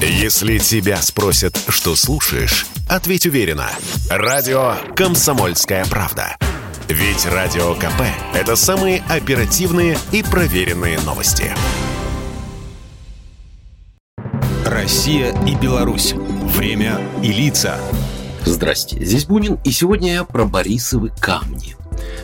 Если тебя спросят, что слушаешь, ответь уверенно. Радио «Комсомольская правда». Ведь Радио КП – это самые оперативные и проверенные новости. Россия и Беларусь. Время и лица. Здрасте, здесь Бунин, и сегодня я про Борисовы камни.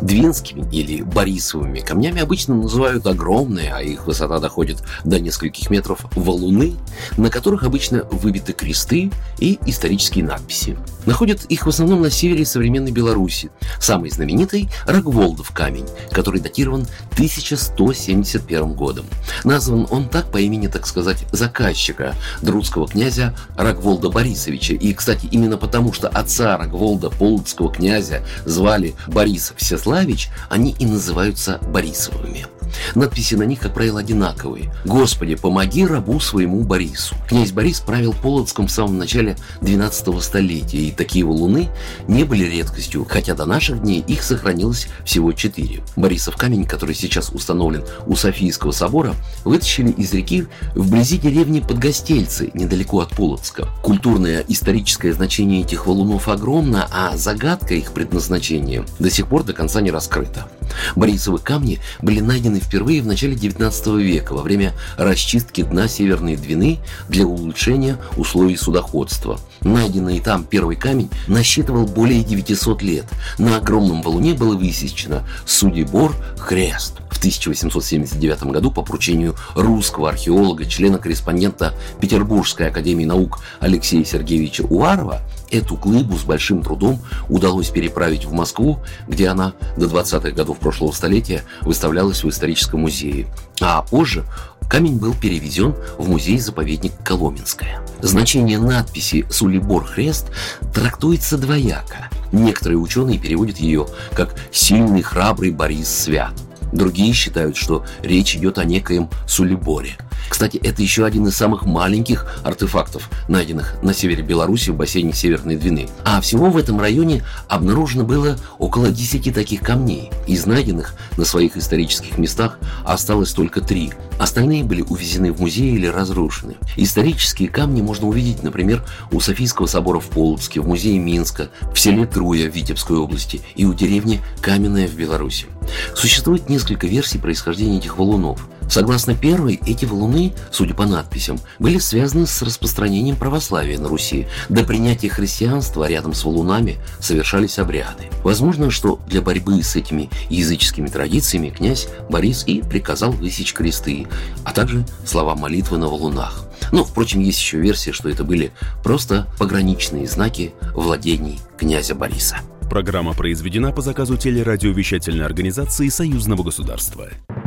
Двинскими или Борисовыми камнями обычно называют огромные, а их высота доходит до нескольких метров, валуны, на которых обычно выбиты кресты и исторические надписи. Находят их в основном на севере современной Беларуси. Самый знаменитый – Рогволдов камень, который датирован 1171 годом. Назван он так по имени, так сказать, заказчика, друдского князя Рогволда Борисовича. И, кстати, именно потому, что отца Рогволда, полоцкого князя, звали Борис Всеславич, они и называются Борисовыми. Надписи на них, как правило, одинаковые. «Господи, помоги рабу своему Борису». Князь Борис правил Полоцком в самом начале 12 столетия, и такие валуны не были редкостью, хотя до наших дней их сохранилось всего четыре. Борисов камень, который сейчас установлен у Софийского собора, вытащили из реки вблизи деревни Подгостельцы, недалеко от Полоцка. Культурное историческое значение этих валунов огромно, а загадка их предназначения до сих пор до конца не раскрыта. Борисовы камни были найдены впервые в начале 19 века во время расчистки дна Северной Двины для улучшения условий судоходства. Найденный там первый камень насчитывал более 900 лет. На огромном валуне было высечено «Судебор Хрест». В 1879 году по поручению русского археолога, члена-корреспондента Петербургской академии наук Алексея Сергеевича Уварова Эту глыбу с большим трудом удалось переправить в Москву, где она до 20-х годов прошлого столетия выставлялась в историческом музее. А позже камень был перевезен в музей-заповедник Коломенское. Значение надписи «Сулибор Хрест» трактуется двояко. Некоторые ученые переводят ее как «сильный, храбрый Борис Свят». Другие считают, что речь идет о некоем Сулиборе – кстати, это еще один из самых маленьких артефактов, найденных на севере Беларуси в бассейне Северной Двины. А всего в этом районе обнаружено было около 10 таких камней. Из найденных на своих исторических местах осталось только три. Остальные были увезены в музей или разрушены. Исторические камни можно увидеть, например, у Софийского собора в Полоцке, в музее Минска, в селе Труя в Витебской области и у деревни Каменная в Беларуси. Существует несколько версий происхождения этих валунов. Согласно первой, эти валуны, судя по надписям, были связаны с распространением православия на Руси. До принятия христианства рядом с валунами совершались обряды. Возможно, что для борьбы с этими языческими традициями князь Борис и приказал высечь кресты, а также слова молитвы на валунах. Но, впрочем, есть еще версия, что это были просто пограничные знаки владений князя Бориса. Программа произведена по заказу телерадиовещательной организации Союзного государства.